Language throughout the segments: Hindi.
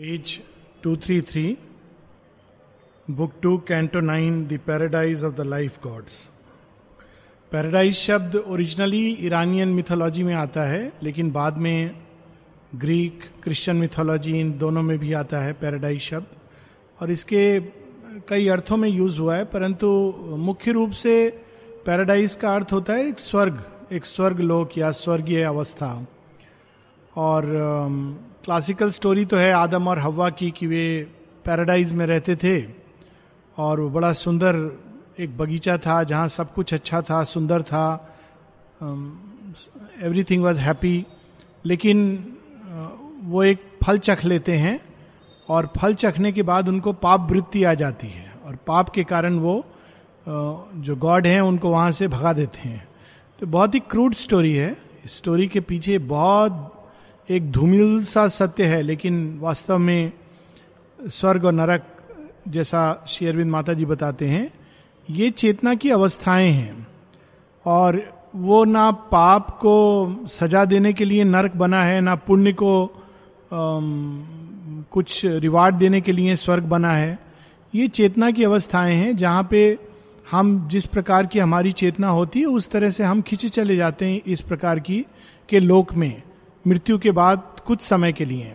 Page 233 book two canto nine the paradise of the life gods paradise शब्द ओरिजिनली ईरानियन मिथोलॉजी में आता है, लेकिन बाद में ग्रीक क्रिश्चियन मिथोलॉजी इन दोनों में भी आता है पैराडाइज शब्द। और इसके कई अर्थों में यूज़ हुआ है, परंतु मुख्य रूप से पैराडाइज का अर्थ होता है एक स्वर्ग एक स्वर्ग लोक या स्वर्गीय अवस्था। और क्लासिकल um, स्टोरी तो है आदम और हवा की कि वे पैराडाइज में रहते थे और वो बड़ा सुंदर एक बगीचा था जहाँ सब कुछ अच्छा था सुंदर था एवरी थिंग वॉज़ हैप्पी लेकिन uh, वो एक फल चख लेते हैं और फल चखने के बाद उनको पाप वृत्ति आ जाती है और पाप के कारण वो uh, जो गॉड हैं उनको वहाँ से भगा देते हैं। तो बहुत ही क्रूड स्टोरी है। स्टोरी के पीछे बहुत एक धूमिल सा सत्य है लेकिन वास्तव में स्वर्ग और नरक जैसा श्री अरविंद माता जी बताते हैं ये चेतना की अवस्थाएँ हैं। और वो ना पाप को सजा देने के लिए नरक बना है ना पुण्य को आम, कुछ रिवार्ड देने के लिए स्वर्ग बना है। ये चेतना की अवस्थाएँ हैं जहाँ पे हम जिस प्रकार की हमारी चेतना होती है उस तरह से हम खिंचे चले जाते हैं इस प्रकार की के लोक में। मृत्यु के बाद कुछ समय के लिए।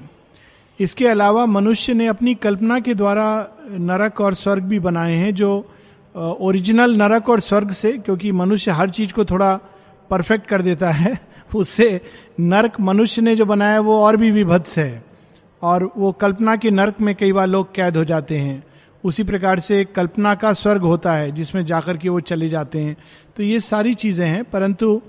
इसके अलावा मनुष्य ने अपनी कल्पना के द्वारा नरक और स्वर्ग भी बनाए हैं, जो ओरिजिनल नरक और स्वर्ग से, क्योंकि मनुष्य हर चीज़ को थोड़ा परफेक्ट कर देता है, उससे नरक मनुष्य ने जो बनाया, वो और भी विभत्स है। और वो कल्पना के नरक में कई बार लोग कैद हो जाते हैं। उसी प्रकार से कल्पना का स्वर्ग होता है, जिसमें जाकर के वो चले जाते हैं। तो ये सारी चीज़ें हैं, परंतु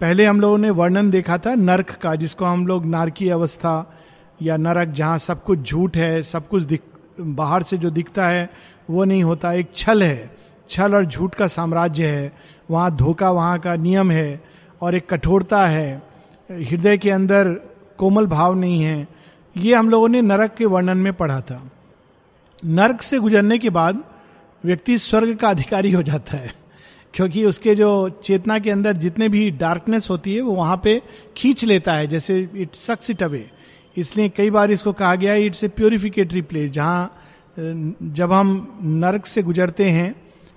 पहले हम लोगों ने वर्णन देखा था नरक का, जिसको हम लोग नारकी अवस्था या नरक, जहाँ सब कुछ झूठ है, सब कुछ दिख, बाहर से जो दिखता है, वो नहीं होता। एक छल है। छल और झूठ का साम्राज्य है। वहाँ धोखा वहाँ का नियम है और एक कठोरता है। हृदय के अंदर कोमल भाव नहीं है। ये हम लोगों ने नरक के वर्णन में पढ़ा था। नरक से गुजरने के बाद व्यक्ति स्वर्ग का अधिकारी हो जाता है। क्योंकि उसके जो चेतना के अंदर जितने भी डार्कनेस होती है, वो वहाँ पे खींच लेता है, जैसे इट सक्स इट अवे इसलिए कई बार इसको कहा गया इट्स ए प्योरिफिकेटरी प्लेस जहाँ जब हम नरक से गुजरते हैं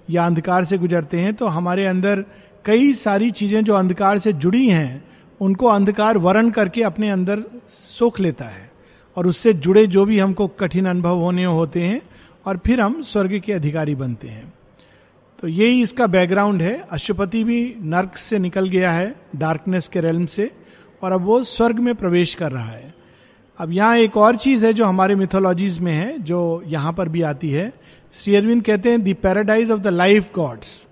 या अंधकार से गुजरते हैं तो हमारे अंदर कई सारी चीज़ें जो अंधकार से जुड़ी हैं, उनको अंधकार वरण करके अपने अंदर सोख लेता है। और उससे जुड़े जो भी हमको कठिन अनुभव होने होते हैं, और फिर हम स्वर्ग के अधिकारी बनते हैं। तो यही इसका बैकग्राउंड है। अशुपति भी नर्क से निकल गया है डार्कनेस के रेलम से, और अब वो स्वर्ग में प्रवेश कर रहा है। अब यहाँ एक और चीज़ है जो हमारे मिथोलॉजीज में है, जो यहाँ पर भी आती है। श्री अरविंद कहते हैं the paradise of the life gods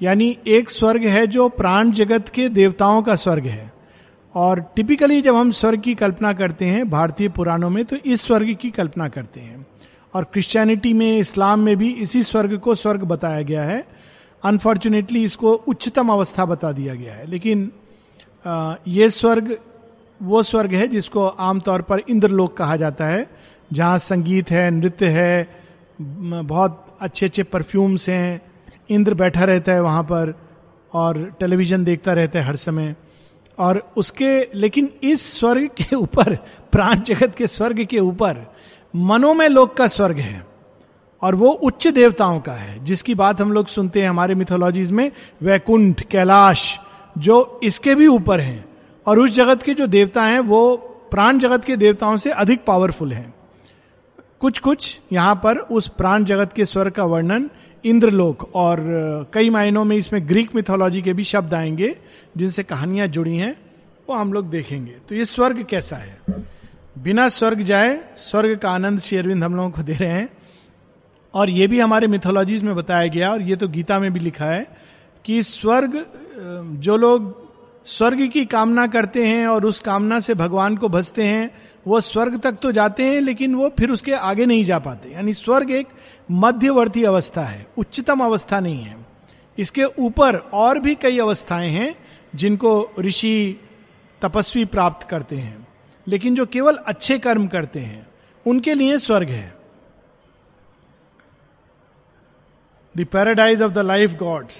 यानी एक स्वर्ग है जो प्राण जगत के देवताओं का स्वर्ग है। और टिपिकली जब हम स्वर्ग की कल्पना करते हैं, भारतीय पुराणों में तो इस स्वर्ग की कल्पना करते हैं। और क्रिश्चियनिटी में इस्लाम में भी इसी स्वर्ग को स्वर्ग बताया गया है। अनफॉर्चुनेटली इसको उच्चतम अवस्था बता दिया गया है। लेकिन ये स्वर्ग, वो स्वर्ग है जिसको आमतौर पर इंद्रलोक कहा जाता है, जहाँ संगीत है, नृत्य है बहुत अच्छे अच्छे परफ्यूम्स हैं। इंद्र बैठा रहता है वहाँ पर और टेलीविज़न देखता रहता है हर समय। और उसके, लेकिन इस स्वर्ग के ऊपर, प्राण जगत के स्वर्ग के ऊपर मनोमय लोक का स्वर्ग है और वो उच्च देवताओं का है, जिसकी बात हम लोग सुनते हैं हमारे मिथोलॉजीज में, वैकुंठ, कैलाश, जो इसके भी ऊपर हैं। और उस जगत के जो देवता हैं, वो प्राण जगत के देवताओं से अधिक पावरफुल हैं। कुछ कुछ यहाँ पर उस प्राण जगत के स्वर का वर्णन इंद्रलोक और कई मायनों में इसमें ग्रीक मिथोलॉजी के भी शब्द आएँगे, जिनसे कहानियाँ जुड़ी हैं, वो हम लोग देखेंगे। तो ये स्वर्ग कैसा है? बिना स्वर्ग जाए, स्वर्ग का आनंद शेरविंद हम लोगों को दे रहे हैं। और ये भी हमारे मिथोलॉजीज में बताया गया, और ये तो गीता में भी लिखा है, कि स्वर्ग जो लोग स्वर्ग की कामना करते हैं और उस कामना से भगवान को भजते हैं, वो स्वर्ग तक तो जाते हैं, लेकिन वो फिर उसके आगे नहीं जा पाते। यानी स्वर्ग एक मध्यवर्ती अवस्था है, उच्चतम अवस्था नहीं है। इसके ऊपर और भी कई अवस्थाएँ हैं, जिनको ऋषि तपस्वी प्राप्त करते हैं। लेकिन जो केवल अच्छे कर्म करते हैं, उनके लिए स्वर्ग है। The paradise of the life gods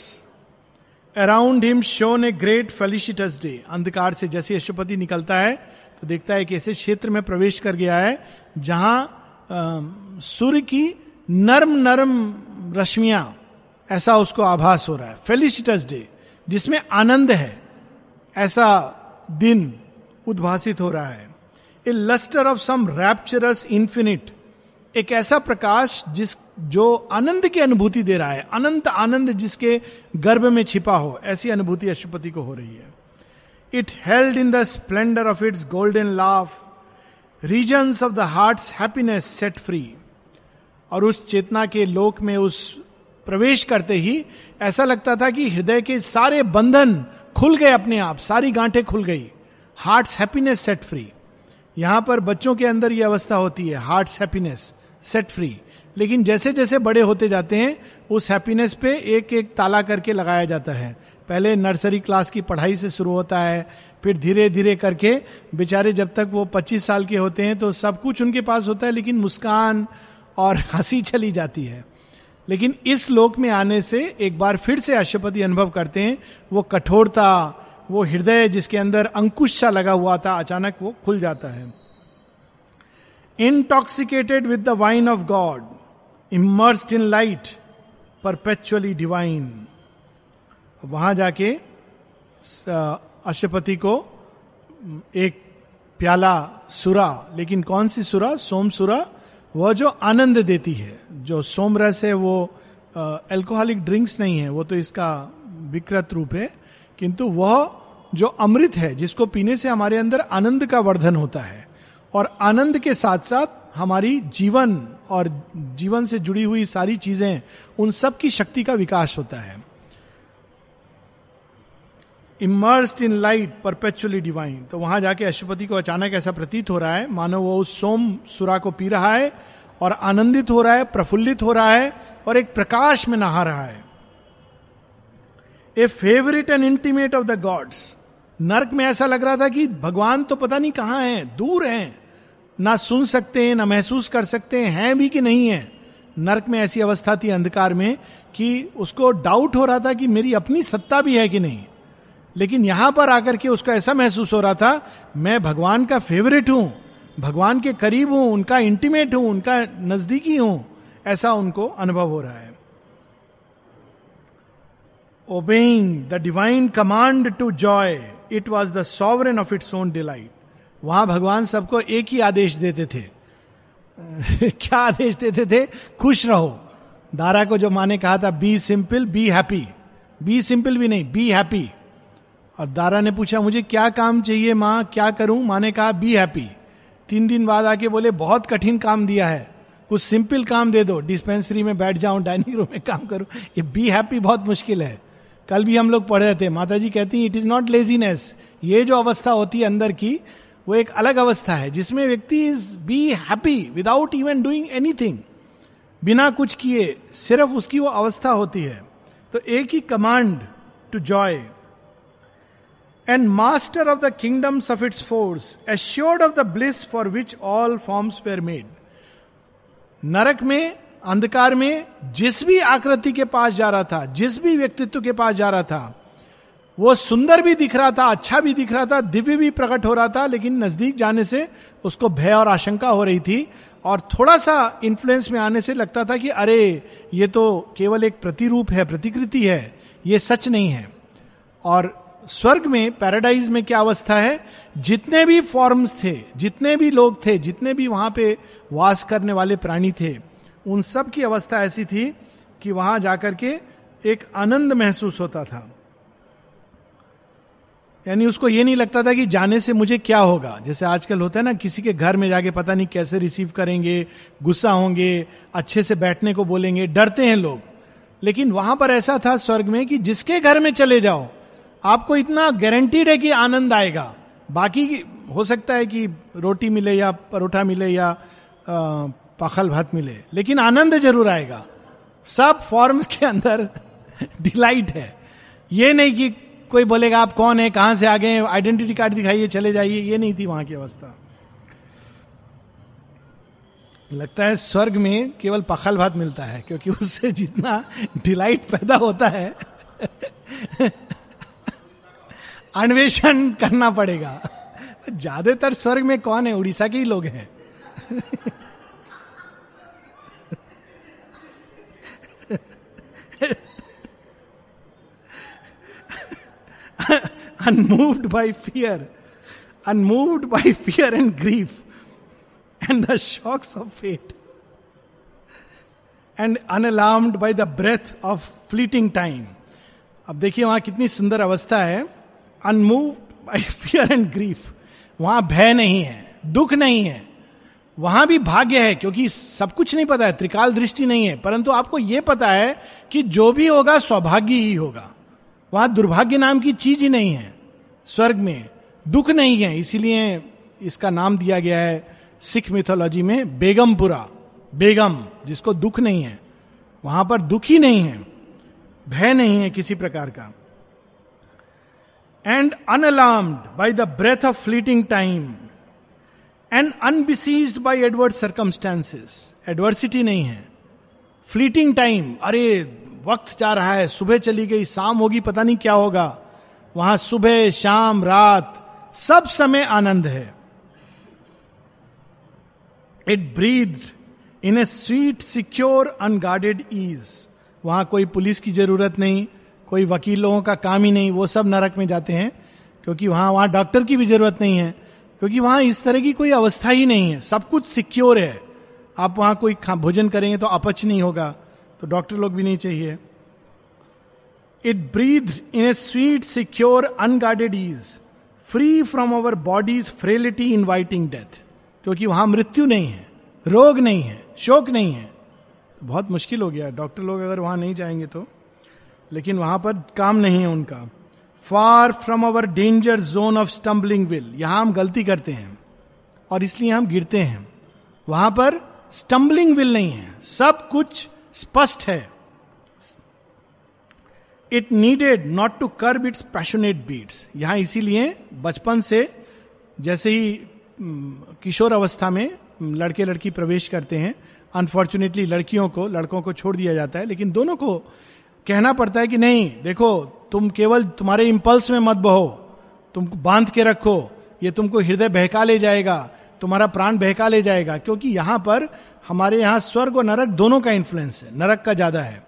around him shone a great felicitous day अंधकार से जैसे यशुपति निकलता है तो देखता है कि ऐसे क्षेत्र में प्रवेश कर गया है, जहाँ सूर्य की नर्म नरम रश्मियाँ, ऐसा उसको आभास हो रहा है। फेलिसिटस डे जिसमें आनंद है, ऐसा दिन उद्भासित हो रहा है। A lustre of some rapturous infinite एक ऐसा प्रकाश जिस, जो आनंद की अनुभूति दे रहा है। अनंत आनंद जिसके गर्भ में छिपा हो, ऐसी अनुभूति अशुपति को हो रही है। It held in the splendour of its golden laugh regions of the heart happiness set free और उस चेतना के लोक में उस प्रवेश करते ही ऐसा लगता था कि हृदय के सारे बंधन खुल गए अपने आप, सारी गांठें खुल गई। हार्ट्स हैप्पीनेस सेट फ्री यहाँ पर बच्चों के अंदर यह अवस्था होती है हार्ट हैप्पीनेस सेट फ्री लेकिन जैसे जैसे बड़े होते जाते हैं, उस हैप्पीनेस पे एक एक ताला करके लगाया जाता है। पहले नर्सरी क्लास की पढ़ाई से शुरू होता है, फिर धीरे धीरे करके बेचारे जब तक वो 25 साल के होते हैं तो सब कुछ उनके पास होता है, लेकिन मुस्कान और हँसी चली जाती है। लेकिन इस लोक में आने से एक बार फिर से अशुपति अनुभव करते हैं, वो कठोरता वो हृदय जिसके अंदर अंकुश सा लगा हुआ था, अचानक वो खुल जाता है। Intoxicated with the wine of god immersed in light perpetually divine वहाँ जाके अशुपति को, एक प्याला सुरा, लेकिन कौन सी सुरा? सोम सुरा, वह जो आनंद देती है। जो सोम रस है, वो एल्कोहलिक ड्रिंक्स नहीं है, वो तो इसका विकृत रूप है। किंतु वह जो अमृत है, जिसको पीने से हमारे अंदर आनंद का वर्धन होता है, और आनंद के साथ साथ हमारी जीवन और जीवन से जुड़ी हुई सारी चीज़ें, उन सब की शक्ति का विकास होता है। Immersed in light perpetually divine तो वहाँ जाके अशुपति को अचानक ऐसा प्रतीत हो रहा है, मानो वो उस सोम सुरा को पी रहा है, और आनंदित हो रहा है, प्रफुल्लित हो रहा है, और एक प्रकाश में नहा रहा है। A favourite and intimate of the gods नर्क में ऐसा लग रहा था कि भगवान तो पता नहीं कहाँ है, दूर हैं। ना सुन सकते हैं ना महसूस कर सकते, हैं हैं भी कि नहीं है। नर्क में ऐसी अवस्था थी अंधकार में कि उसको डाउट हो रहा था कि मेरी अपनी सत्ता भी है कि नहीं। लेकिन यहाँ पर आकर के उसको ऐसा महसूस हो रहा था, मैं भगवान का फेवरेट हूँ, भगवान के करीब हूँ, उनका इंटीमेट हूँ, उनका नजदीकी हूँ, ऐसा उनको अनुभव हो रहा है। Obeying the divine command to joy it was the sovereign of its own delight वहाँ भगवान सबको एक ही आदेश देते थे। क्या आदेश देते थे? खुश रहो। दारा को जो माने कहा था be simple be happy be simple भी नहीं बी हैप्पी और दारा ने पूछा, मुझे क्या काम चाहिए माँ? क्या करूँ? माँ ने कहा बी हैप्पी तीन दिन बाद आके बोले, बहुत कठिन काम दिया है। कुछ सिंपल काम दे दो। डिस्पेंसरी में बैठ जाऊँ डाइनिंग रूम में काम करूँ। ये बी हैप्पी बहुत मुश्किल है। कल भी हम लोग पढ़ रहे थे माता जी कहती हैं इट इज़ नॉट लेजीनेस ये जो अवस्था होती है अंदर की, वो एक अलग अवस्था है, जिसमें व्यक्ति is be happy without even doing anything बिना कुछ किए, सिर्फ़ उसकी वो अवस्था होती है। तो एक ही command to joy and master of the kingdoms of its force assured of the bliss for which all forms were made नरक में अंधकार में जिस भी आकृति के पास जा रहा था, जिस भी व्यक्तित्व के पास जा रहा था, वो सुंदर भी दिख रहा था अच्छा भी दिख रहा था, दिव्य भी प्रकट हो रहा था, लेकिन नज़दीक जाने से उसको भय और आशंका हो रही थी और थोड़ा सा इन्फ्लुएंस में आने से लगता था कि अरे, ये तो केवल एक प्रतिरूप है, प्रतिकृति है, ये सच नहीं है। और स्वर्ग में पैराडाइज में क्या अवस्था है? जितने भी फॉर्म्स थे, जितने भी लोग थे, जितने भी वहाँ पे वास करने वाले प्राणी थे उन सब की अवस्था ऐसी थी कि वहाँ जाकर के एक आनंद महसूस होता था। यानी उसको ये नहीं लगता था कि जाने से मुझे क्या होगा। जैसे आजकल होता है ना, किसी के घर में जाके पता नहीं कैसे रिसीव करेंगे, गुस्सा होंगे, अच्छे से बैठने को बोलेंगे, डरते हैं लोग। लेकिन वहाँ पर ऐसा था स्वर्ग में कि जिसके घर में चले जाओ, आपको इतना गारंटीड है कि आनंद आएगा। बाकी हो सकता है कि रोटी मिले या परोठा मिले या पखल भात मिले। लेकिन आनंद ज़रूर आएगा। सब फॉर्म्स के अंदर डिलाइट है। ये नहीं कि कोई बोलेगा, आप कौन है? कहाँ से आ गए आइडेंटिटी कार्ड दिखाइए, चले जाइए। ये नहीं थी वहाँ की अवस्था। लगता है स्वर्ग में केवल पखल भात मिलता है, क्योंकि उससे जितना डिलाइट पैदा होता है, अन्वेषण करना पड़ेगा। ज़्यादातर स्वर्ग में कौन है? उड़ीसा के ही लोग हैं। Unmoved by fear, unmoved by fear and grief, and the shocks of fate, and unalarmed by the breath of fleeting time. अब देखिए वहाँ कितनी सुंदर अवस्था है unmoved by fear and grief वहाँ भय नहीं है दुख नहीं है वहाँ भी भाग्य है, क्योंकि सब कुछ नहीं पता है, त्रिकाल दृष्टि नहीं है, परंतु आपको यह पता है कि जो भी होगा, सौभाग्य ही होगा। वहाँ दुर्भाग्य नाम की चीज़ ही नहीं है, स्वर्ग में दुख नहीं है, इसीलिए इसका नाम दिया गया है सिख मिथोलॉजी में बेगमपुरा, बेगम, जिसको दुख नहीं है। वहाँ पर दुख ही नहीं है, भय नहीं है किसी प्रकार का। And unalarmed by the breath of fleeting time and unbesieged by adverse circumstances adversity नहीं है. फ्लीटिंग टाइम अरे, वक्त जा रहा है. सुबह चली गई, शाम होगी, पता नहीं क्या होगा. वहाँ सुबह, शाम, रात, सब समय आनंद है. It breathe in a sweet secure unguarded ease वहाँ कोई पुलिस की ज़रूरत नहीं, कोई वकील का काम ही नहीं, वो सब नरक में जाते हैं, क्योंकि वहाँ वहाँ डॉक्टर की भी ज़रूरत नहीं है. क्योंकि वहाँ इस तरह की कोई अवस्था ही नहीं है। सब कुछ सिक्योर है। आप वहाँ कोई भोजन करेंगे तो अपच नहीं होगा। तो डॉक्टर लोग भी नहीं चाहिए। It breathe in a sweet secure unguarded ease free from our bodies frailty inviting death क्योंकि वहाँ मृत्यु नहीं है, रोग नहीं है, शोक नहीं है। तो बहुत मुश्किल हो गया। डॉक्टर लोग अगर वहाँ नहीं जाएँगे तो। लेकिन वहाँ पर काम नहीं है उनका। Far from our danger zone of stumbling will यहाँ हम गलती करते हैं और इसलिए हम गिरते हैं। वहाँ पर स्टम्बलिंग विल नहीं है। सब कुछ स्पष्ट है। It needed not to curb its passionate beats यहाँ इसीलिए बचपन से जैसे ही किशोर अवस्था में लड़के लड़की प्रवेश करते हैं अनफॉर्चुनेटली लड़कियों को, लड़कों को छोड़ दिया जाता है, लेकिन दोनों को कहना पड़ता है कि नहीं, देखो, तुम केवल तुम्हारे इंपल्स में मत बहो, तुम बाँध के रखो, ये तुमको हृदय बहका ले जाएगा, तुम्हारा प्राण बहका ले जाएगा, क्योंकि यहाँ पर हमारे यहाँ स्वर्ग और नरक दोनों का इंफ्लुएंस है, नरक का ज़्यादा है।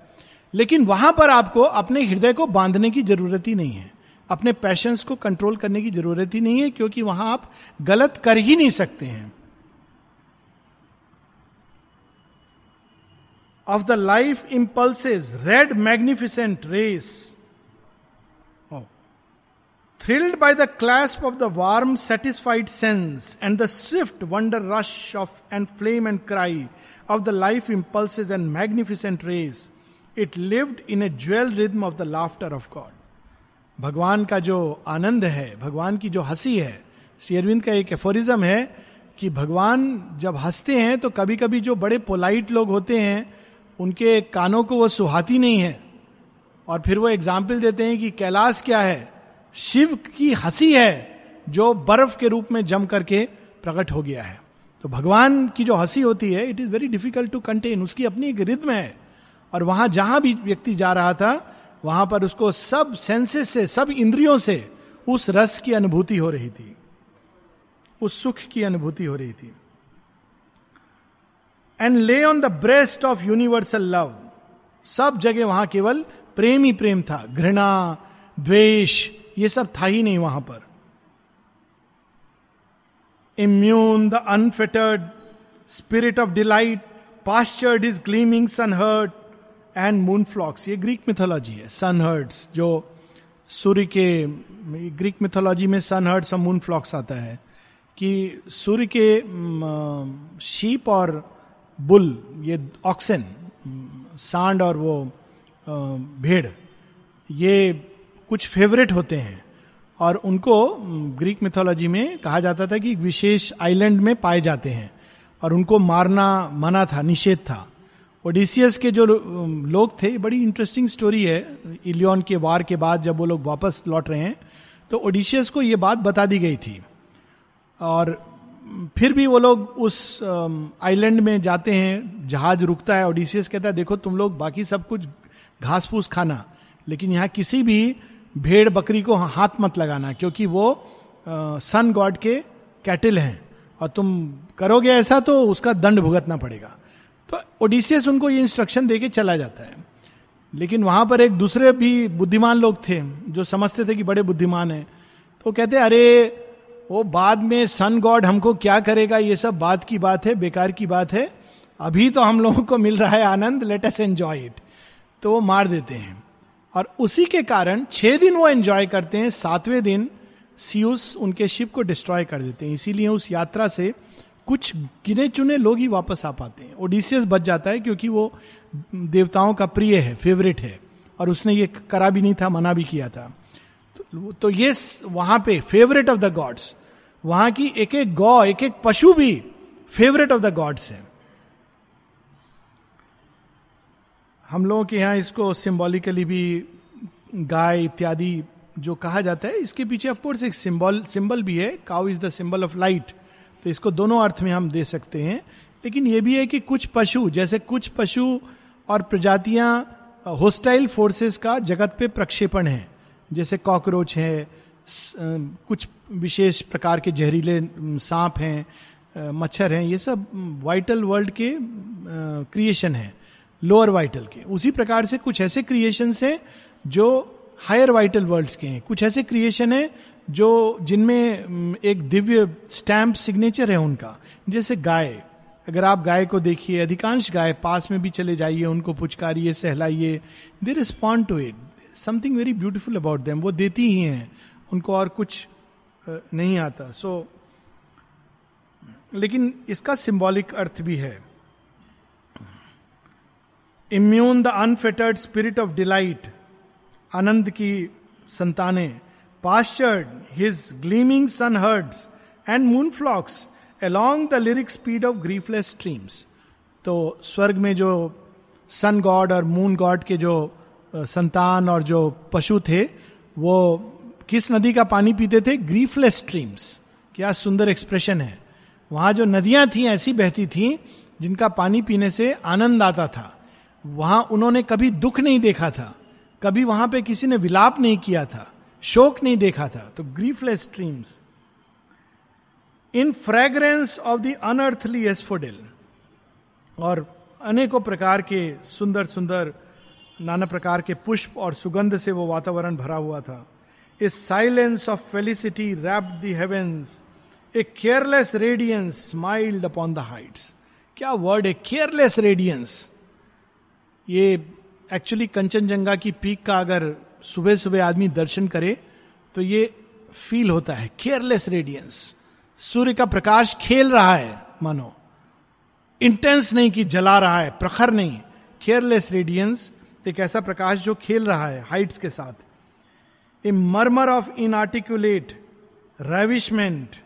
लेकिन वहाँ पर आपको अपने हृदय को बांधने की ज़रूरत ही नहीं है, अपने पैशंस को कंट्रोल करने की ज़रूरत ही नहीं है, क्योंकि वहाँ आप गलत कर ही नहीं सकते हैं। Of the life impulses red magnificent race thrilled by the clash of the warm satisfied sense and the swift wonder rush of and flame and cry of the life impulse and magnificent race it lived in a jewel rhythm of the laughter of god भगवान का जो आनंद है, भगवान की जो हँसी है, श्री अरविंद का एक एफोरिज्म है कि भगवान जब हँसते हैं तो कभी कभी जो बड़े पोलाइट लोग होते हैं उनके कानों को वो सुहाती नहीं है। और फिर वो एग्ज़ाम्पल देते हैं कि कैलाश क्या है? शिव की हँसी है, जो बर्फ़ के रूप में जम करके प्रकट हो गया है। तो भगवान की जो हँसी होती है it is very difficult to contain उसकी अपनी एक रिद्म है। और वहाँ जहाँ भी व्यक्ति जा रहा था, वहाँ पर उसको सब सेंसेस से, सब इंद्रियों से उस रस की अनुभूति हो रही थी। उस सुख की अनुभूति हो रही थी। And lay on the breast of universal love सब जगह वहाँ केवल प्रेम ही प्रेम था। घृणा, द्वेष, ये सब था ही नहीं वहाँ पर। Immune the unfettered spirit of delight pastured is gleaming sun herd and moon flocks ये ग्रीक मिथोलॉजी है। सनहर्ड्स जो सूर्य के ग्रीक मिथोलॉजी में सनहर्ड्स और मून फ्लॉक्स आता है। कि सूर्य के शीप और बुल, ये ऑक्सन, सांड और वो भेड़, ये कुछ फेवरेट होते हैं। और उनको ग्रीक मिथोलॉजी में कहा जाता था कि विशेष आइलैंड में पाए जाते हैं। और उनको मारना मना था, निषेध था। ओडिसियस के जो लोग थे, बड़ी इंटरेस्टिंग स्टोरी है। इलियन के वार के बाद जब वो लोग वापस लौट रहे हैं तो ओडिशियस को ये बात बता दी गई थी। और फिर भी वो लोग उस आइलैंड में जाते हैं, जहाज़ रुकता है ओडिसियस कहता है, देखो, तुम लोग बाकी सब कुछ घास फूस खाना, लेकिन यहाँ किसी भी भेड़ बकरी को हाथ मत लगाना, क्योंकि वो सन गॉड के कैटिल हैं। और तुम करोगे ऐसा तो उसका दंड भुगतना पड़ेगा। तो ओडिसियस उनको ये इंस्ट्रक्शन देके चला जाता है। लेकिन वहाँ पर एक दूसरे भी बुद्धिमान लोग थे, जो समझते थे कि बड़े बुद्धिमान हैं। तो कहते अरे वो बाद में सन गॉड हमको क्या करेगा? ये सब बात की बात है बेकार की बात है। अभी तो हम लोगों को मिल रहा है आनंद लेट अस एंजॉय इट तो वो मार देते हैं। और उसी के कारण छह दिन वो एंजॉय करते हैं सातवें दिन सीयूस उनके शिप को डिस्ट्रॉय कर देते हैं। इसीलिए उस यात्रा से कुछ गिने चुने लोग ही वापस आ पाते हैं। ओडिसियस बच जाता है क्योंकि वो देवताओं का प्रिय है फेवरेट है। और उसने ये करा भी नहीं था मना भी किया था। तो, तो ये वहाँ पे फेवरेट ऑफ़ द गॉड्स वहाँ की एक एक गौ एक एक पशु भी फेवरेट ऑफ़ द गॉड्स है। हम लोगों के यहाँ इसको सिंबॉलिकली भी गाय इत्यादि जो कहा जाता है, इसके पीछे ऑफकोर्स एक सिंबल सिंबल भी है cow is the symbol of light तो इसको दोनों अर्थ में हम दे सकते हैं। लेकिन यह भी है कि कुछ पशु, जैसे कुछ पशु और प्रजातियाँ होस्टाइल फोर्सेस का जगत पे प्रक्षेपण है। जैसे कॉकरोच है कुछ विशेष प्रकार के जहरीले सांप हैं मच्छर हैं, ये सब वाइटल वर्ल्ड के क्रिएशन है लोअर वाइटल के। उसी प्रकार से कुछ ऐसे क्रिएशन हैं, जो हायर वाइटल वर्ल्ड्स के हैं। कुछ ऐसे क्रिएशन है, जो जिनमें एक दिव्य स्टैम्प सिग्नेचर है उनका। जैसे गाय। अगर आप गाय को देखिए, अधिकांश गाय पास में भी चले जाइए, उनको पुचकारिए, सहलाइए they respond to it something very beautiful about them वो देती ही हैं। उनको और कुछ नहीं आता। सो लेकिन इसका सिंबॉलिक अर्थ भी है। Immune the unfettered spirit of delight आनंद की संताने pastured his gleaming sun herds and moon flocks along the lyric speed of griefless streams तो स्वर्ग में जो सन गॉड और मून गॉड के जो संतान और जो पशु थे, वो किस नदी का पानी पीते थे? ग्रीफलेस स्ट्रीम्स क्या सुंदर एक्सप्रेशन है। वहाँ जो नदियाँ थी, ऐसी बहती थी, जिनका पानी पीने से आनंद आता था। वहाँ उन्होंने कभी दुख नहीं देखा था। कभी वहाँ पे किसी ने विलाप नहीं किया था। शोक नहीं देखा था। तो griefless streams in fragrance of the unearthly asphodel और अनेकों प्रकार के सुंदर सुंदर नाना प्रकार के पुष्प और सुगंध से वो वातावरण भरा हुआ था। A silence of felicity the heavens a careless radiance smiled upon the heights क्या वर्ड है केयरलेस रेडियंस ये एक्चुअली कंचनजंगा की पीक का अगर सुबह सुबह आदमी दर्शन करे तो ये फील होता है केयरलेस रेडियंस सूर्य का प्रकाश खेल रहा है, मानो। इंटेंस नहीं कि जला रहा है, प्रखर नहीं। केयरलेस रेडियंस एक ऐसा प्रकाश जो खेल रहा है हाइट्स के साथ। A murmur of inarticulate ravishment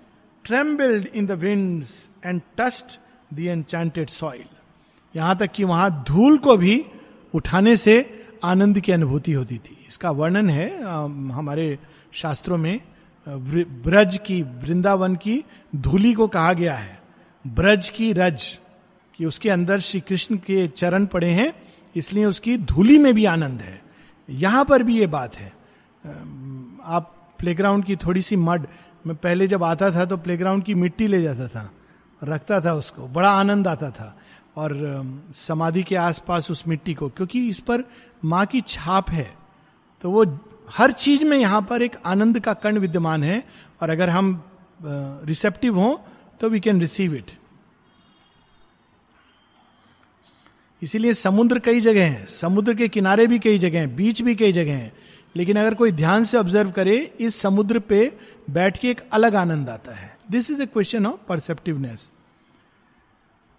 trembled in the winds and thrust the enchanted soil यहाँ तक कि वहाँ धूल को भी उठाने से आनंद की अनुभूति होती थी। इसका वर्णन है हमारे शास्त्रों में ब्रज की, वृंदावन की धूली को कहा गया है। ब्रज की रज, कि उसके अंदर श्री कृष्ण के चरण पड़े हैं, इसलिए उसकी धूली में भी आनंद है। यहाँ पर भी ये बात है। आप प्लेग्राउंड की थोड़ी सी मड, मैं पहले जब आता था तो प्लेग्राउंड की मिट्टी ले जाता था, रखता था उसको, बड़ा आनंद आता था। और समाधि के आसपास उस मिट्टी को, क्योंकि इस पर माँ की छाप है तो वो हर चीज़ में यहाँ पर एक आनंद का कण विद्यमान है, और अगर हम रिसेप्टिव हों तो वी कैन रिसीव इट इसीलिए समुद्र कई जगह हैं, समुद्र के किनारे भी कई जगह हैं, बीच भी कई जगह हैं लेकिन अगर कोई ध्यान से ऑब्ज़र्व करे इस समुद्र पे बैठ के एक अलग आनंद आता है। This is a question of perceptiveness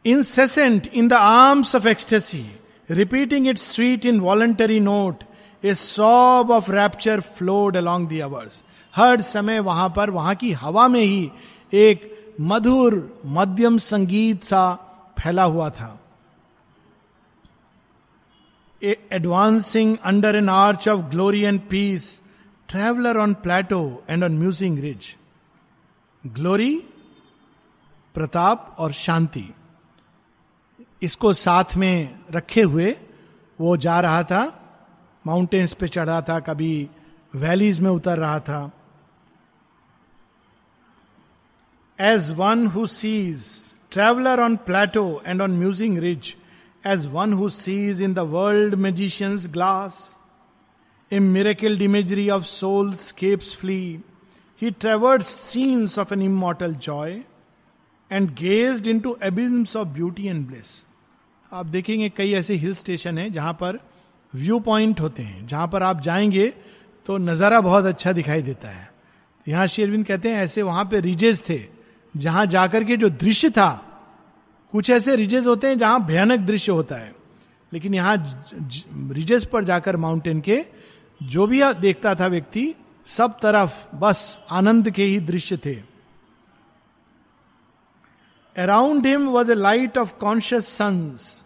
incessant in the arms of ecstasy, repeating its sweet involuntary note, a sob of rapture flowed along the hours. हर समय वहाँ पर वहाँ की हवा में ही एक मधुर मध्यम संगीत सा फैला हुआ था। Advancing under an arch of glory and peace traveller on plateau and on musing ridge glory Pratap और शांति इसको साथ में रखे हुए वो जा रहा था माउंटेन्स पे चढ़ा था, कभी वैलीज में उतर रहा था। As one who sees traveller on plateau and on musing ridge one who sees in the world magicians glass a miracled imagery of soulscapes flee he traverse scenes of an immortal joy and gazed into abysms of beauty and bliss आप देखेंगे कई ऐसे हिल स्टेशन है जहाँ पर व्यू पॉइंट होते हैं। जहाँ पर आप जाएँगे तो नज़ारा बहुत अच्छा दिखाई देता है। यहाँ शेरविंद कहते हैं, ऐसे वहाँ पे रिजेस थे जहाँ जाकर के जो दृश्य था कुछ ऐसे रिजेस होते हैं जहाँ भयानक दृश्य होता है। लेकिन यहाँ रिजेस पर जाकर माउंटेन के जो भी देखता था व्यक्ति, सब तरफ़ बस आनंद के ही दृश्य थे। Around him was a light of conscious suns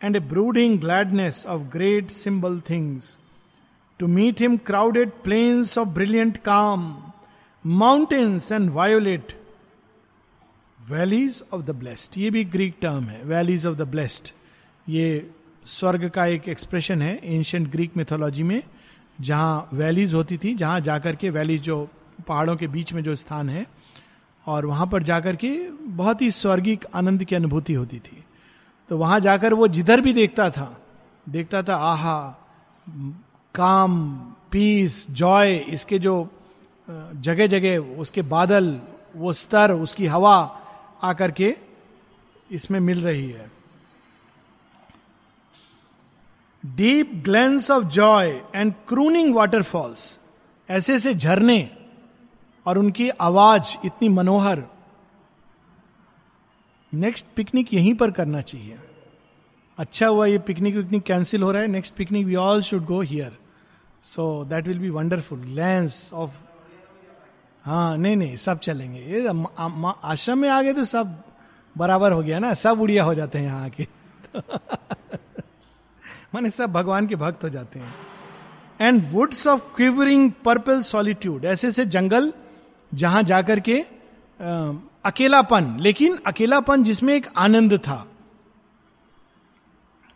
and a brooding gladness of great symbol things to meet him crowded plains of brilliant calm mountains and violet valleys of the blessed ये भी ग्रीक टर्म है वैलीज ऑफ़ द ब्लेस्ड ये स्वर्ग का एक एक्सप्रेशन है एंशियंट ग्रीक मिथोलॉजी में, जहाँ वैलीज होती थी, जहाँ जाकर के वैलीज जो पहाड़ों के बीच में जो स्थान है, और वहाँ पर जाकर के बहुत ही स्वर्गिक आनंद की अनुभूति होती थी। तो वहाँ जाकर वो जिधर भी देखता था देखता था, आहा, काम पीस जॉय इसके जो जगह जगह उसके बादल, वो स्तर, उसकी हवा आकर के इसमें मिल रही है। Deep glens of joy and crooning waterfalls ऐसे ऐसे झरने और उनकी आवाज़ इतनी मनोहर। नेक्स्ट पिकनिक यहीं पर करना चाहिए। अच्छा हुआ ये पिकनिक विकनिक कैंसिल हो रहा है। Next picnic we all should go here so that will be wonderful lands of हाँ नहीं नहीं सब चलेंगे। ये आश्रम में आ गए तो सब बराबर हो गया ना सब उड़िया हो जाते हैं यहाँ आके। माने सब भगवान के भक्त हो जाते हैं। And woods of quivering purple solitude ऐसे ऐसे जंगल जहाँ जाकर के आ, अकेलापन लेकिन अकेलापन जिसमें एक आनंद था।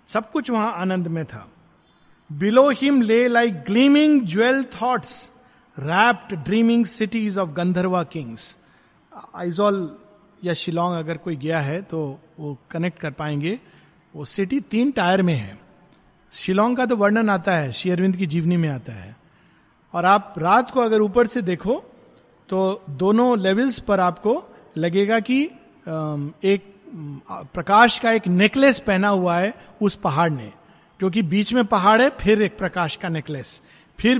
सब कुछ वहाँ आनंद में था। Below him lay like gleaming jewel thoughts rapt dreaming cities of Gandharva kings Aizawl या शिलोंग अगर कोई गया है तो वो कनेक्ट कर पाएँगे वो सिटी तीन टायर में है शिलोंग का तो वर्णन आता है शेयरविंद की जीवनी में आता है और आप रात को अगर ऊपर से देखो तो दोनों लेवल्स पर आपको लगेगा कि एक प्रकाश का एक नेकलेस पहना हुआ है उस पहाड़ ने क्योंकि बीच में पहाड़ है फिर एक प्रकाश का नेकलेस फिर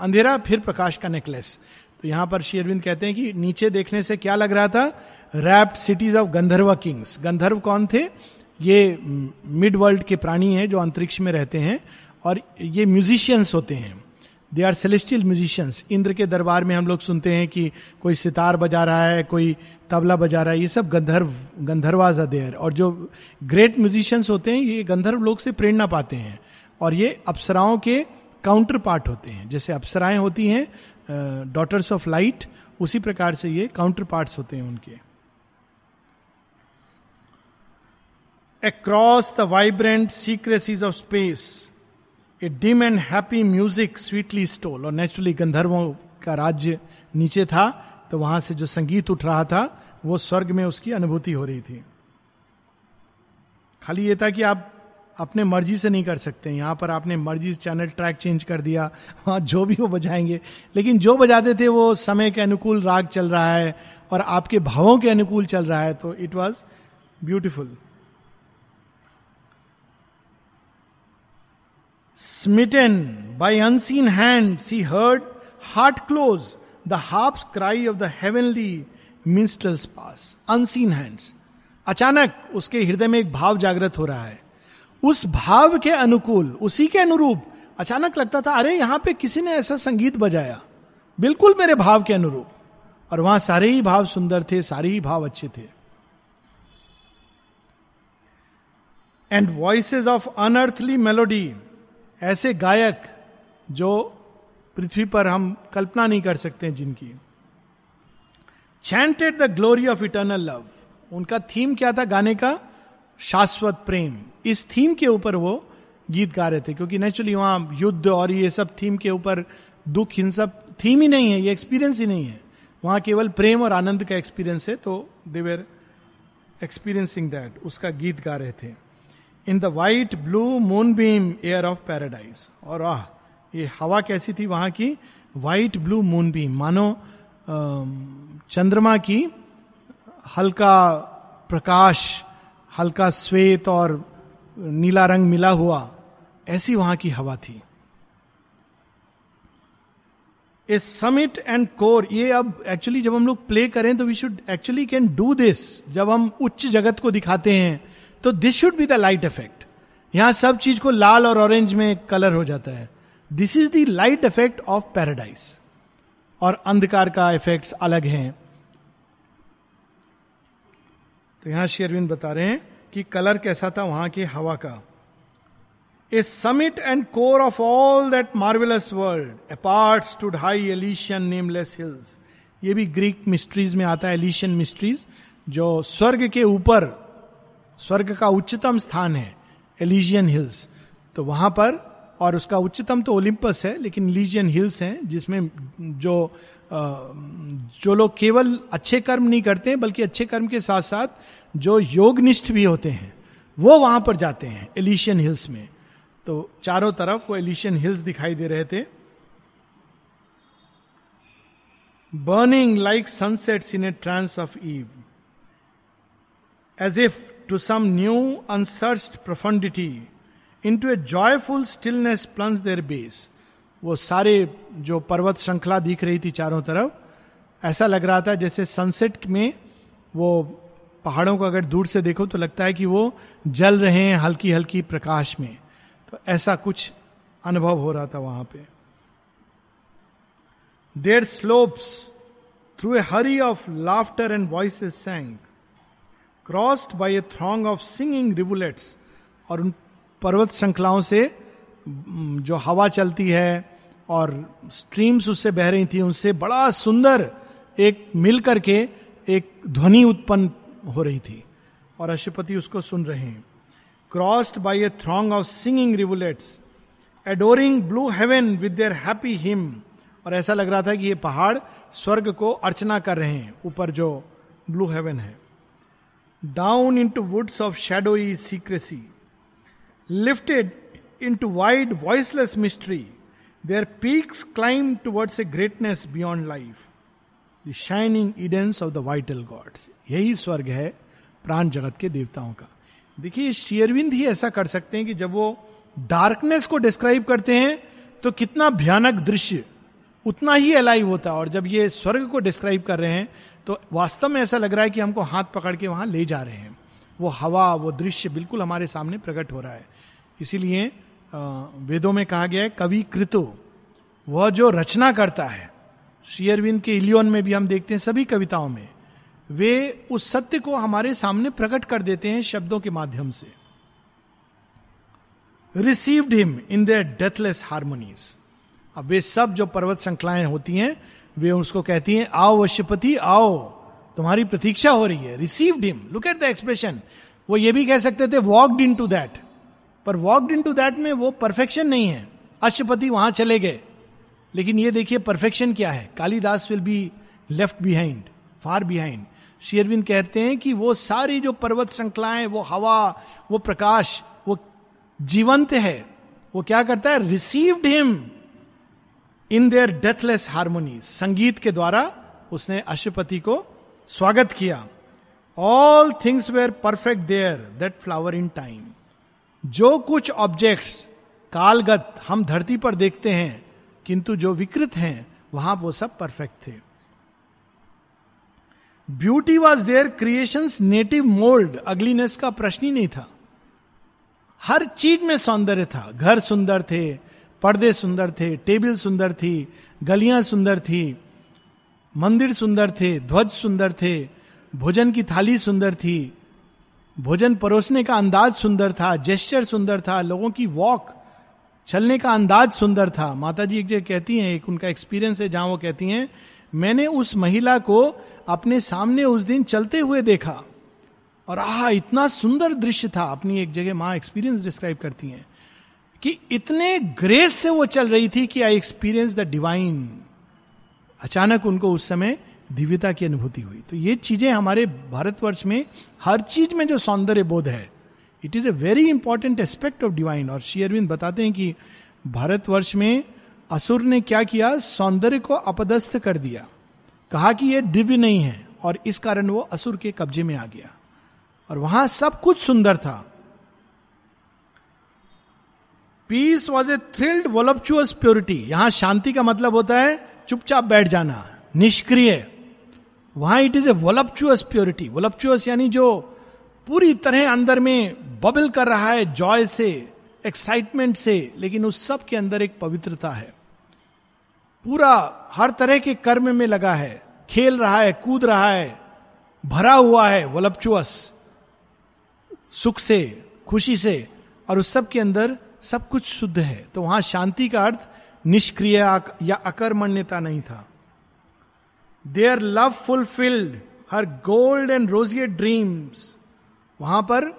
अंधेरा, फिर प्रकाश का नेकलेस तो यहाँ पर श्री अरविंद कहते हैं कि नीचे देखने से क्या लग रहा था? Rapt cities of Gandharva kings Gandharva कौन थे? ये मिड वर्ल्ड के प्राणी हैं जो अंतरिक्ष में रहते हैं और ये म्यूजिशियंस होते हैं। They are celestial musicians Indra के दरबार में हम लोग सुनते हैं कि कोई सितार बजा रहा है, कोई तबला बजा रहा है। ये सब गंधर्व गंधर्वाज देयर और जो ग्रेट म्यूजिशियंस होते हैं, ये गंधर्व लोग से प्रेरणा पाते हैं। और ये अप्सराओं के काउंटर पार्ट होते हैं। जैसे अप्सराएँ होती हैं डॉटर्स ऑफ़ लाइट उसी प्रकार से ये काउंटर पार्ट होते हैं उनके। Across the vibrant secrecies of space a dim and happy music sweetly stole और नेचुरली गंधर्वों का राज्य नीचे था तो वहाँ से जो संगीत उठ रहा था, वो स्वर्ग में उसकी अनुभूति हो रही थी। खाली ये था कि आप अपने मर्ज़ी से नहीं कर सकते यहाँ पर आपने मर्ज़ी से चैनल ट्रैक चेंज कर दिया। वहाँ जो भी वो बजाएँगे। लेकिन जो बजाते थे, वो समय के अनुकूल राग चल रहा है और आपके भावों के अनुकूल चल रहा है। तो it was beautiful smitten by unseen hand see heard heart close the harps cry of the heavenly ministers pass unseen hands अचानक उसके हृदय में एक भाव जागृत हो रहा है। उस भाव के अनुकूल, उसी के अनुरूप। अचानक लगता था, अरे, यहाँ पे किसी ने ऐसा संगीत बजाया। बिल्कुल मेरे भाव के अनुरूप। और वहाँ सारे ही भाव सुंदर थे, सारे ही भाव अच्छे थे। And voices of unearthly melody ऐसे गायक जो पृथ्वी पर हम कल्पना नहीं कर सकते जिनकी। Chanted the glory of eternal love उनका थीम क्या था गाने का? शाश्वत प्रेम। इस थीम के ऊपर वो गीत गा रहे थे, क्योंकि नेचुरली वहाँ युद्ध और ये सब थीम के ऊपर दुख, इन सब थीम ही नहीं है, ये एक्सपीरियंस ही नहीं है। वहाँ केवल प्रेम और आनंद का एक्सपीरियंस है तो देवेर एक्सपीरियंसिंग दैट उसका गीत गा रहे थे। In the white blue moon beam air of paradise और आह, ये हवा कैसी थी वहाँ की? वाइट ब्लू मून बीम मानो चंद्रमा की हल्का प्रकाश हल्का श्वेत और नीला रंग मिला हुआ, ऐसी वहाँ की हवा थी। ए समिट एंड कोर, ये अब एक्चुअली जब हम लोग प्ले करें तो we should actually can do this जब हम उच्च जगत को दिखाते हैं तो this should be the light effect यहाँ सब चीज़ को लाल और ऑरेंज में कलर हो जाता है। This is the light effect of paradise और अंधकार का इफेक्ट्स अलग हैं। तो यहाँ शेरविंद बता रहे हैं कि कलर कैसा था वहाँ की हवा का। A summit and core of all that marvellous world apart stood high Elysian nameless hills ये भी ग्रीक मिस्ट्रीज में आता है एलिशियन मिस्ट्रीज जो स्वर्ग के ऊपर, स्वर्ग का उच्चतम स्थान है एलिजियन हिल्स तो वहाँ पर, और उसका उच्चतम तो ओलिम्पस है, लेकिन एलिजियन हिल्स हैं, जिसमें जो जो लोग केवल अच्छे कर्म नहीं करते, बल्कि अच्छे कर्म के साथ साथ जो योगनिष्ठ भी होते हैं, वो वहाँ पर जाते हैं एलिशियन हिल्स में। तो चारों तरफ़ वो एलिशियन हिल्स दिखाई दे रहे थे। Burning like sunsets in a trance of eve as if to some new unsearched profundity into a joyful stillness plus their base वो सारे जो पर्वत श्रृंखला दिख रही थी चारों तरफ़, ऐसा लग रहा था जैसे सनसेट में वो पहाड़ों को अगर दूर से देखो तो लगता है कि वो जल रहे हैं हल्की हल्की प्रकाश में। तो ऐसा कुछ अनुभव हो रहा था वहाँ पे। Their slopes through a hurry of laughter and voice sang crossed by a throng of singing rivulets और उन पर्वत श्रृंखलाओं से जो हवा चलती है और स्ट्रीम्स उससे बह रही थी, उनसे बड़ा सुंदर एक मिल करके एक ध्वनि उत्पन्न हो रही थी और अशुपति उसको सुन रहे हैं। Crossed by a throng of singing rivulets adoring blue heaven with their happy hymn और ऐसा लग रहा था कि ये पहाड़ स्वर्ग को अर्चना कर रहे हैं, ऊपर जो ब्लू हेवन है। Down into woods of shadow secrecy lifted into wide voiceless mystery their peaks climb towards a greatness beyond life shining Edens of the vital gods यही स्वर्ग है प्राण जगत के देवताओं का। देखिए शेयरविंद ही ऐसा कर सकते हैं कि जब वो डार्कनेस को डिस्क्राइब करते हैं तो कितना भयानक दृश्य, उतना ही अलाइव होता है। और जब ये स्वर्ग को डिस्क्राइब कर रहे हैं तो वास्तव में ऐसा लग रहा है कि हमको हाथ पकड़ के वहाँ ले जा रहे हैं। वो हवा, वो दृश्य बिल्कुल हमारे सामने प्रकट हो रहा है। इसीलिए वेदों में कहा गया है, कवि कृतो, वह जो रचना करता है शेयरविंद के इलियोन में भी हम देखते हैं सभी कविताओं में, वे उस सत्य को हमारे सामने प्रकट कर देते हैं शब्दों के माध्यम से। Received him in their deathless harmonies अब वे सब जो पर्वत श्रृंखलाएँ होती हैं, वे उसको कहती हैं, आओ वश्यपति, आओ, तुम्हारी प्रतीक्षा हो रही है। Received him look at the expression वो ये भी कह सकते थे वॉकड इन टू दैट पर वॉकड इन टू दैट में वो परफेक्शन नहीं है। अश्वपति वहाँ चले गए। लेकिन ये देखिए परफेक्शन क्या है? Kalidas will be left behind far behind शेयरविंद कहते हैं कि वो सारी जो पर्वत श्रृंखलाएँ, वो हवा, वो प्रकाश, वो जीवंत है, वो क्या करता है? Received him in their deathless harmony संगीत के द्वारा उसने अशुपति को स्वागत किया। All things were perfect there that flower in time जो कुछ ऑब्जेक्ट्स कालगत, हम धरती पर देखते हैं किंतु जो विकृत हैं, वहाँ वो सब परफेक्ट थे। Beauty was their creation native mould ugliness का प्रश्न ही नहीं था। हर चीज़ में सौंदर्य था। घर सुंदर थे, पर्दे सुंदर थे, टेबल सुंदर थी, गलियाँ सुंदर थी, मंदिर सुंदर थे, ध्वज सुंदर थे, भोजन की थाली सुंदर थी, भोजन परोसने का अंदाज सुंदर था जेस्चर सुंदर था, लोगों की वॉक चलने का अंदाज सुंदर था। माता जी एक जगह कहती हैं, एक उनका एक्सपीरियंस है जहाँ वो कहती हैं, मैंने उस महिला को अपने सामने उस दिन चलते हुए देखा और आह, इतना सुंदर दृश्य था। अपनी एक जगह माँ एक्सपीरियंस डिस्क्राइब करती हैं कि इतने ग्रेस से वो चल रही थी कि आई एक्सपीरियंस द डिवाइन अचानक उनको उस समय दिव्यता की अनुभूति हुई। तो ये चीज़ें हमारे भारतवर्ष में हर चीज़ में जो सौंदर्य बोध है it is a very important aspect of divine और श्री अरविंद बताते हैं कि भारतवर्ष में असुर ने क्या किया? सौंदर्य को अपदस्थ कर दिया। कहा कि यह दिव्य नहीं है और इस कारण वो असुर के कब्जे में आ गया। और वहाँ सब कुछ सुंदर था। Peace was a thrilled voluptuous purity यहाँ शांति का मतलब होता है चुपचाप बैठ जाना, निष्क्रिय। वहाँ it is a voluptuous purity voluptuous यानी जो पूरी तरह अंदर में बबल कर रहा है जॉय से एक्साइटमेंट से, लेकिन उस सब के अंदर एक पवित्रता है। पूरा हर तरह के कर्म में लगा है। खेल रहा है, कूद रहा है, भरा हुआ है वलपचुअस सुख से, खुशी से, और उस सब के अंदर सब कुछ शुद्ध है। तो वहाँ शांति का अर्थ निष्क्रिय या अकर्मण्यता नहीं था। There love fulfilled her gold and rosier dreams वहाँ पर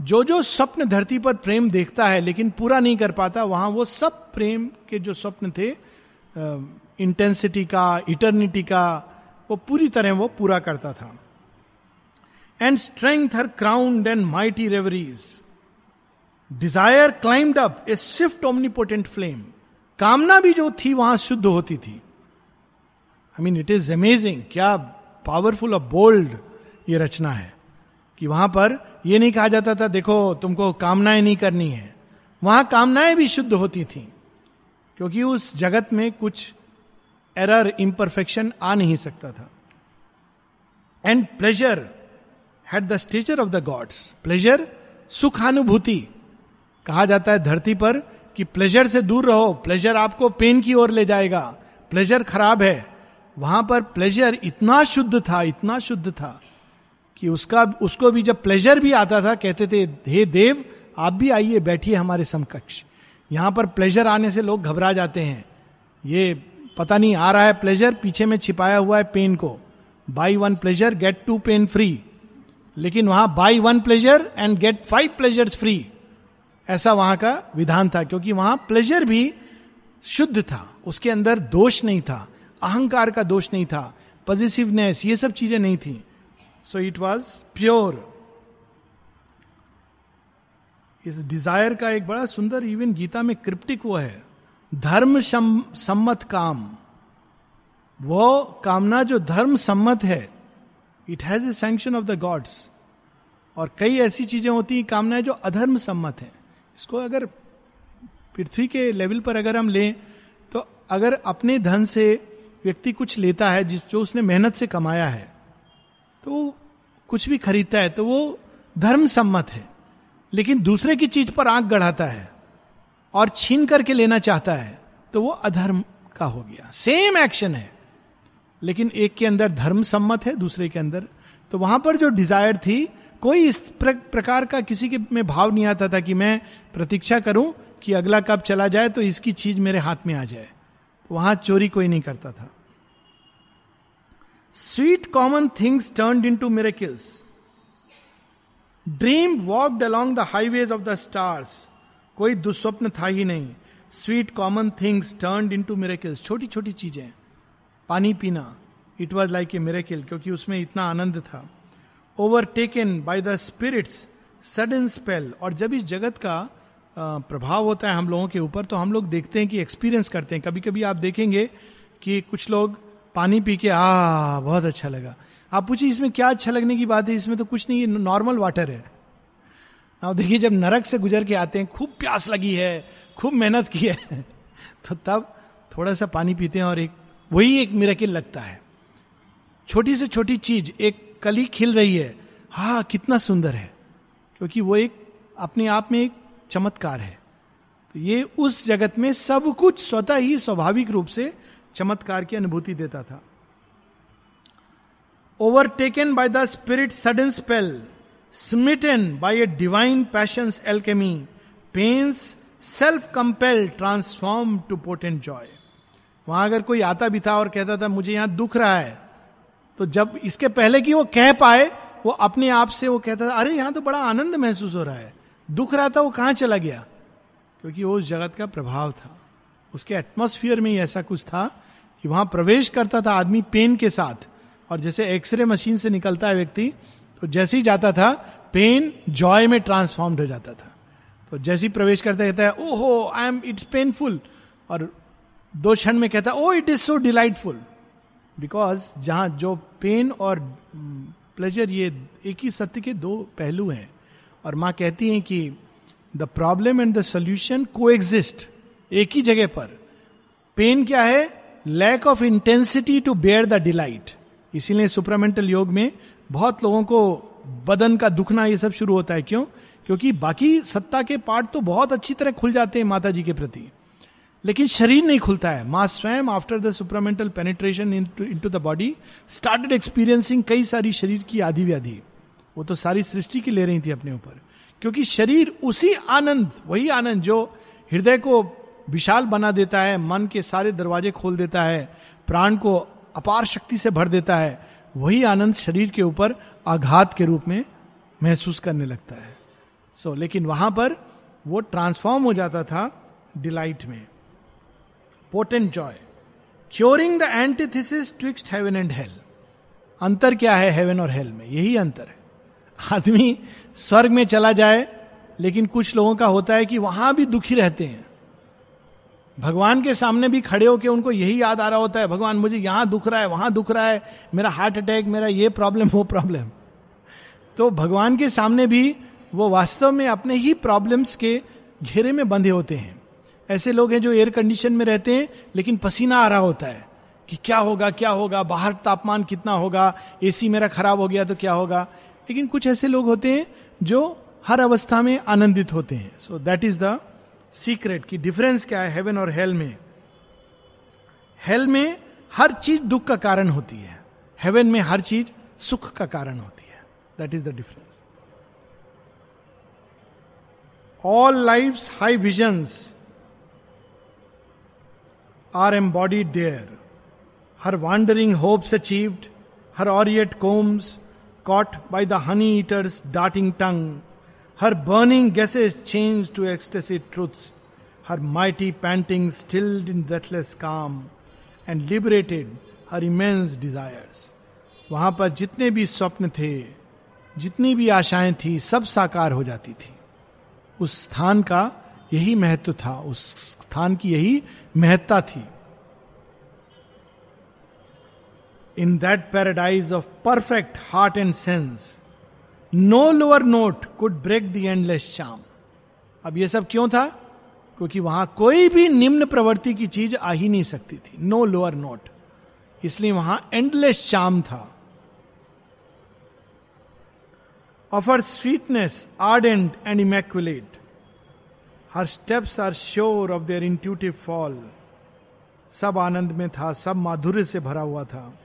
जो जो स्वप्न धरती पर प्रेम देखता है, लेकिन पूरा नहीं कर पाता, वहाँ वो सब प्रेम के जो स्वप्न थे इंटेंसिटी का इटर्निटी का, वो पूरी तरह वो पूरा करता था। And strength her crowned and mighty reveries desire climbed up a swift omnipotent flame कामना भी जो थी, वहाँ शुद्ध होती थी। I mean it is amazing क्या पावरफुल और बोल्ड ये रचना है। कि वहाँ पर यह नहीं कहा जाता था, देखो, तुमको कामनाएँ नहीं करनी है। वहाँ कामनाएँ भी शुद्ध होती थी, क्योंकि उस जगत में कुछ एरर इम्परफेक्शन आ नहीं सकता था। And pleasure had the stature of the gods pleasure सुखानुभूति कहा जाता है धरती पर कि प्लेजर से दूर रहो। प्लेजर आपको पेन की ओर ले जाएगा। प्लेजर खराब है। वहाँ पर प्लेजर इतना शुद्ध था, इतना शुद्ध था। कि उसका, उसको भी जब प्लेजर भी आता था, कहते थे, हे देव, आप भी आइए, बैठिए हमारे समकक्ष. यहाँ पर प्लेजर आने से लोग घबरा जाते हैं। ये पता नहीं, आ रहा है प्लेजर पीछे में छिपाया हुआ है पेन को। Buy one pleasure get two pain free लेकिन वहाँ buy one pleasure and get five pleasure free ऐसा वहाँ का विधान था, क्योंकि वहाँ प्लेजर भी शुद्ध था। उसके अंदर दोष नहीं था। अहंकार का दोष नहीं था। पॉजिटिवनेस ये सब चीज़ें नहीं थी। सो इट वॉज़ प्योर इस डिज़ायर का एक बड़ा सुंदर इवन गीता में क्रिप्टिक वो है। धर्म सम्मत काम। वो कामना जो धर्म सम्मत है it has a sanction of the gods और कई ऐसी चीज़ें होती हैं कामनाएँ जो अधर्म सम्मत है। इसको अगर पृथ्वी के लेवल पर अगर हम लें तो अगर अपने धन से व्यक्ति कुछ लेता है, जिस, जो उसने मेहनत से कमाया है तो वो कुछ भी खरीदता है तो वो धर्म सम्मत है। लेकिन दूसरे की चीज़ पर आँख गढ़ाता है और छीन करके लेना चाहता है तो वो अधर्म का हो गया। सेम एक्शन है। लेकिन एक के अंदर धर्म सम्मत है, दूसरे के अंदर तो वहाँ पर जो डिज़ायर थी, कोई इस प्रकार का किसी के में भाव नहीं आता था कि मैं प्रतीक्षा करूँ कि अगला कब चला जाए तो इसकी चीज़ मेरे हाथ में आ जाए। वहाँ चोरी कोई नहीं करता था। Sweet common things turn into miracles dream walked along the highways of the stars कोई दुस्वप्न था ही नहीं। Sweet common things turn into miracles छोटी छोटी चीज़ें। पानी पीना। It was like a miracle क्योंकि उसमें इतना आनंद था। Overtaken by the spirit's sudden spell और जब इस जगत का प्रभाव होता है हम लोगों के ऊपर तो हम लोग देखते हैं कि एक्सपीरियंस करते हैं। कभी कभी आप देखेंगे कि कुछ लोग पानी पी के, आ, बहुत अच्छा लगा। आप पूछिए, इसमें क्या अच्छा लगने की बात है? इसमें तो कुछ नहीं नॉर्मल वाटर है। अब देखिए, जब नरक से गुजर के आते हैं, खूब प्यास लगी है, खूब मेहनत की है तो तब थोड़ा सा पानी पीते हैं और एक, वही एक मिराकिल लगता है। छोटी से छोटी चीज़, एक कली खिल रही है। हा, कितना सुंदर है, क्योंकि वो एक, अपने आप में एक चमत्कार है। तो ये उस जगत में सब कुछ स्वतः ही स्वाभाविक रूप से चमत्कार की अनुभूति देता था। Overtaken by the spirit sudden spell smitten by a divine passion alchemy pains self compel transform to potent joy वहाँ अगर कोई आता भी था और कहता था, मुझे यहाँ दुख रहा है तो जब इसके पहले कि वो कह पाए, वो अपने आप से वो कहता था, अरे, यहाँ तो बड़ा आनंद महसूस हो रहा है। दुख रहा था, वो कहाँ चला गया? क्योंकि वो उस जगत का प्रभाव था। उसके एटमोस्फियर में ही ऐसा कुछ था कि वहाँ प्रवेश करता था आदमी पेन के साथ। और जैसे एक्सरे मशीन से निकलता है व्यक्ति तो जैसे ही जाता था पेन जॉय में ट्रांसफॉर्म्ड हो जाता था। तो जैसे ही प्रवेश करता कहता है, ओहो आई एम इट्स पेनफुल और दो क्षण में कहता है ओ it is so delightful because जहाँ जो पेन और प्लेजर ये एक ही सत्य के दो पहलू हैं। और माँ कहती हैं कि the problem and the solution coexist एक ही जगह पर। पेन क्या है? Lack of intensity to bear the delight इसीलिए सुपरामेंटल योग में बहुत लोगों को बदन का दुखना ये सब शुरू होता है। क्यों? क्योंकि बाकी सत्ता के पार्ट तो बहुत अच्छी तरह खुल जाते हैं माता जी के प्रति। लेकिन शरीर नहीं खुलता है। माँ स्वयं after the supramental penetration into the body started experiencing कई सारी शरीर की आदि व्याधि वो तो सारी सृष्टि की ले रही थी अपने ऊपर। क्योंकि शरीर उसी आनंद, वही आनंद जो हृदय को विशाल बना देता है मन के सारे दरवाजे खोल देता है प्राण को अपार शक्ति से भर देता है वही आनंद शरीर के ऊपर आघात के रूप में महसूस करने लगता है। सो so, लेकिन वहाँ पर वो ट्रांसफॉर्म हो जाता था डिलाइट में। Potent joy curing the antithesis twixt heaven and hell अंतर क्या है हेवन और हेल में? यही अंतर है। आदमी स्वर्ग में चला जाए लेकिन कुछ लोगों का होता है कि वहाँ भी दुखी रहते हैं। भगवान के सामने भी खड़े होकर उनको यही याद आ रहा होता है, भगवान, मुझे यहाँ दुख रहा है, वहाँ दुख रहा है, मेरा हार्ट अटैक मेरा ये प्रॉब्लम वो प्रॉब्लम तो भगवान के सामने भी वो वास्तव में अपने ही प्रॉब्लम्स के घेरे में बंधे होते हैं। ऐसे लोग हैं जो एयर कंडीशन में रहते हैं, लेकिन पसीना आ रहा होता है कि क्या होगा क्या होगा, बाहर तापमान कितना होगा एसी मेरा खराब हो गया तो क्या होगा? लेकिन कुछ ऐसे लोग होते हैं जो हर अवस्था में आनंदित होते हैं। So that is the secret की डिफरेंस क्या है हेवन और हेल में? हेल में हर चीज़ दुख का कारण होती है। हेवन में हर चीज़ सुख का कारण होती है। That is the difference all life high visions are embodied there her wandering hopes achieved her aureate combs caught by the honey eaters darting tongue. Her burning gases change to ecstasy truth her mighty panting stilled in deathless calm and liberated her immense desires वहाँ पर जितने भी स्वप्न थे, जितनी भी आशाएँ थी, सब साकार हो जाती थी। उस स्थान का यही महत्व था, उस स्थान की यही महत्ता थी। In that paradise of perfect heart and sense no lower note could break the endless charm. अब ये सब क्यों था? क्योंकि वहाँ कोई भी निम्न प्रवृत्ति की चीज़ आ ही नहीं सकती थी। नो लोअर नोट इसलिए वहाँ एंडलेस चाम था। Of her sweetness ardent and immaculate her steps are sure of their intuitive fall सब आनंद में था, सब माधुर्य से भरा हुआ था।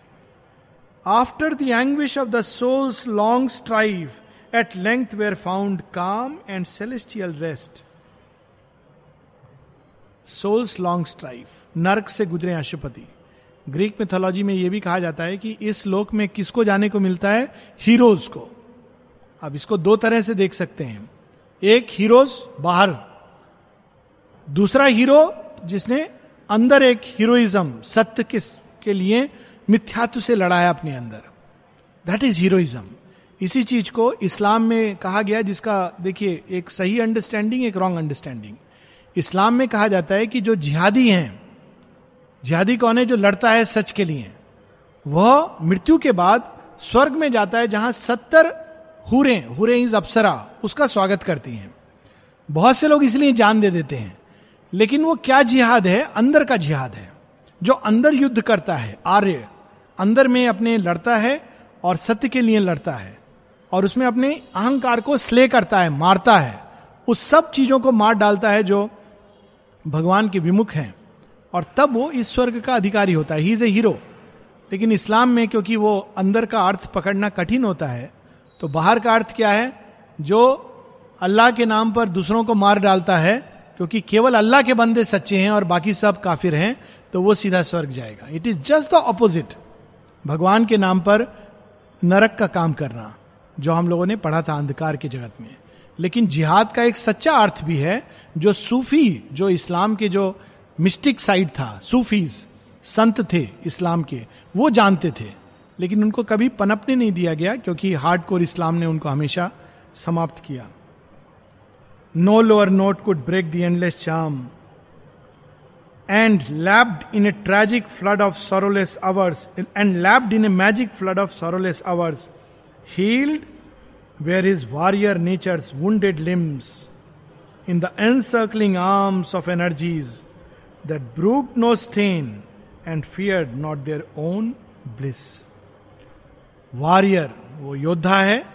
After the anguish of the soul's long strife, at length were found calm and celestial rest. Souls long strive नर्क से गुजरे अशुपति। ग्रीक मिथोलॉजी में यह भी कहा जाता है कि इस लोक में किसको जाने को मिलता है? हीरोज को। अब इसको दो तरह से देख सकते हैं। एक हीरोज बाहर। दूसरा हीरो जिसने अंदर एक हीरोइज्म सत्य किस के लिए मिथ्यात्व से लड़ाया अपने अंदर। दैट इज़ हीरोइज्म इसी चीज़ को इस्लाम में कहा गया जिसका, देखिए, एक सही अंडरस्टैंडिंग एक रॉन्ग अंडरस्टैंडिंग इस्लाम में कहा जाता है कि जो जिहादी हैं, जिहादी कौन है जो लड़ता है सच के लिए? वह मृत्यु के बाद स्वर्ग में जाता है, जहाँ सत्तर हुरे हुरे इज़ अप्सरा, उसका स्वागत करती हैं। बहुत से लोग इसलिए जान दे देते हैं। लेकिन वो क्या जिहाद है? अंदर का जिहाद है, जो अंदर युद्ध करता है, आर्य। अंदर में अपने लड़ता है और सत्य के लिए लड़ता है और उसमें अपने अहंकार को स्ले करता है, मारता है। उस सब चीज़ों को मार डालता है जो भगवान के विमुख हैं। और तब वो इस स्वर्ग का अधिकारी होता है। ही इज़ ए हीरो लेकिन इस्लाम में क्योंकि वो अंदर का अर्थ पकड़ना कठिन होता है तो बाहर का अर्थ क्या है? जो अल्लाह के नाम पर दूसरों को मार डालता है, क्योंकि केवल अल्लाह के बंदे सच्चे हैं और बाकी सब काफिर हैं तो वो सीधा स्वर्ग जाएगा। It is just the opposite भगवान के नाम पर नरक का काम करना, जो हम लोगों ने पढ़ा था अंधकार के जगत में। लेकिन जिहाद का एक सच्चा अर्थ भी है, जो सूफी, जो इस्लाम के जो मिस्टिक साइड था, सूफीज, संत थे इस्लाम के, वो जानते थे। लेकिन उनको कभी पनपने नहीं दिया गया, क्योंकि हार्ड कोर इस्लाम ने उनको हमेशा समाप्त किया। No lower note could break the endless charm and lapped in a tragic flood of sorrowless hours and lapped in a magic flood of sorrowless hours healed were is warrior nature's wounded limbs in the encircling arms of energies that brook no stain and fear not their own bliss warrior वो योद्धा है।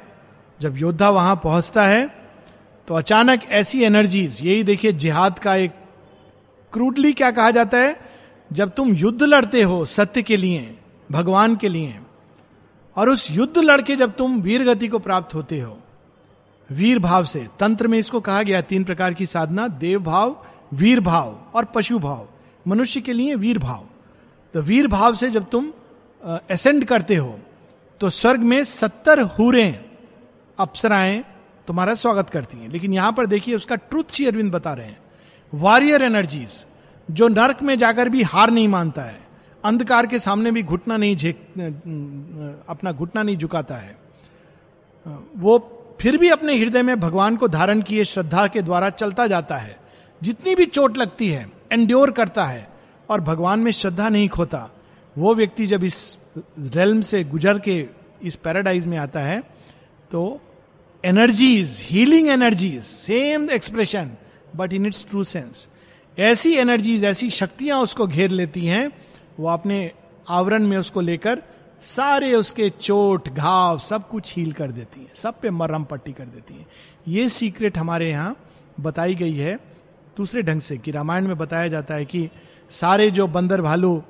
जब योद्धा वहाँ पहुँचता है तो अचानक ऐसी एनर्जीज यही देखिए जिहाद का एक क्रूडली क्या कहा जाता है? जब तुम युद्ध लड़ते हो सत्य के लिए, भगवान के लिए, और उस युद्ध लड़के जब तुम वीर गति को प्राप्त होते हो वीर भाव से, तंत्र में इसको कहा गया तीन प्रकार की साधना देव भाव वीर भाव और पशु भाव मनुष्य के लिए वीर भाव तो वीर भाव से जब तुम असेंड करते हो तो स्वर्ग में सत्तर हुरे, अप्सराएँ तुम्हारा स्वागत करती हैं। लेकिन यहाँ पर देखिए, उसका ट्रुथ श्री अरविंद बता रहे हैं। वॉरियर एनर्जीज जो नर्क में जाकर भी हार नहीं मानता है, अंधकार के सामने भी घुटना नहीं झेक अपना घुटना नहीं झुकाता है। वो फिर भी अपने हृदय में भगवान को धारण किए श्रद्धा के द्वारा चलता जाता है। जितनी भी चोट लगती है एंड्योर करता है और भगवान में श्रद्धा नहीं खोता, वो व्यक्ति जब इस रेलम से गुजर के इस पैराडाइज में आता है तो energies healing energies same expression but in its true sense ऐसी एनर्जीज ऐसी शक्तियाँ उसको घेर लेती हैं, वो अपने आवरण में उसको लेकर सारे उसके चोट, घाव, सब कुछ हील कर देती है, सब पे मरम पट्टी कर देती है। ये सीक्रेट हमारे यहाँ बताई गई है दूसरे ढंग से कि रामायण में बताया जाता है कि सारे जो बंदर भालू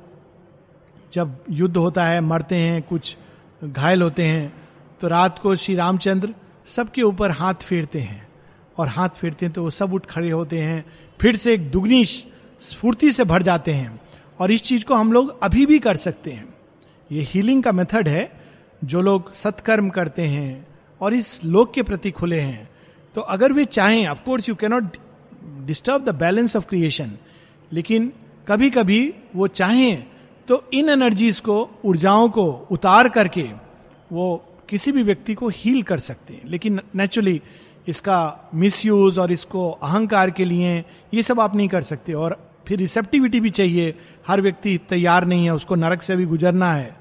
जब युद्ध होता है, मरते हैं, कुछ घायल होते हैं तो रात को श्री रामचंद्र सबके ऊपर हाथ फेरते हैं। और हाथ फेरते हैं तो वो सब उठ खड़े होते हैं। फिर से एक दुगनी स्फूर्ति से भर जाते हैं और इस चीज़ को हम लोग अभी भी कर सकते हैं। ये हीलिंग का मेथड है, जो लोग सत्कर्म करते हैं और इस लोक के प्रति खुले हैं। तो अगर वे चाहें of course you cannot disturb the balance of creation लेकिन कभी कभी वो चाहें तो इन एनर्जीज को, ऊर्जाओं को उतार करके वो किसी भी व्यक्ति को हील कर सकते हैं। लेकिन नेचुरली इसका मिसयूज और इसको अहंकार के लिए ये सब आप नहीं कर सकते। और फिर रिसेप्टिविटी भी चाहिए। हर व्यक्ति तैयार नहीं है, उसको नरक से भी गुजरना है।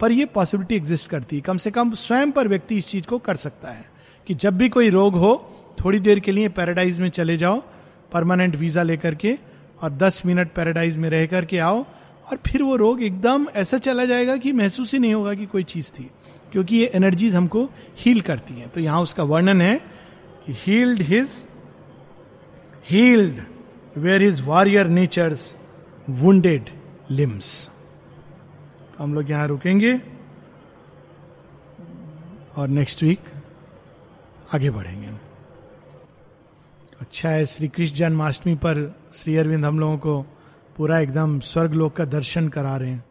पर यह पॉसिबिलिटी एग्जिस्ट करती है। कम से कम स्वयं पर व्यक्ति इस चीज़ को कर सकता है कि जब भी कोई रोग हो, थोड़ी देर के लिए पैराडाइज में चले जाओ परमानेंट वीज़ा लेकर के और 10 मिनट पैराडाइज में रह करके आओ और फिर वो रोग एकदम ऐसा चला जाएगा कि महसूस ही नहीं होगा कि कोई चीज़ थी। क्योंकि ये एनर्जीज हमको हील करती हैं। तो यहाँ उसका वर्णन है healed his healed where is warrior nature's wounded limbs हम लोग यहाँ रुकेंगे और नेक्स्ट वीक आगे बढ़ेंगे। अच्छा है, श्री कृष्ण जन्माष्टमी पर श्री अरविंद हम लोगों को पूरा एकदम स्वर्ग लोक का दर्शन करा रहे हैं।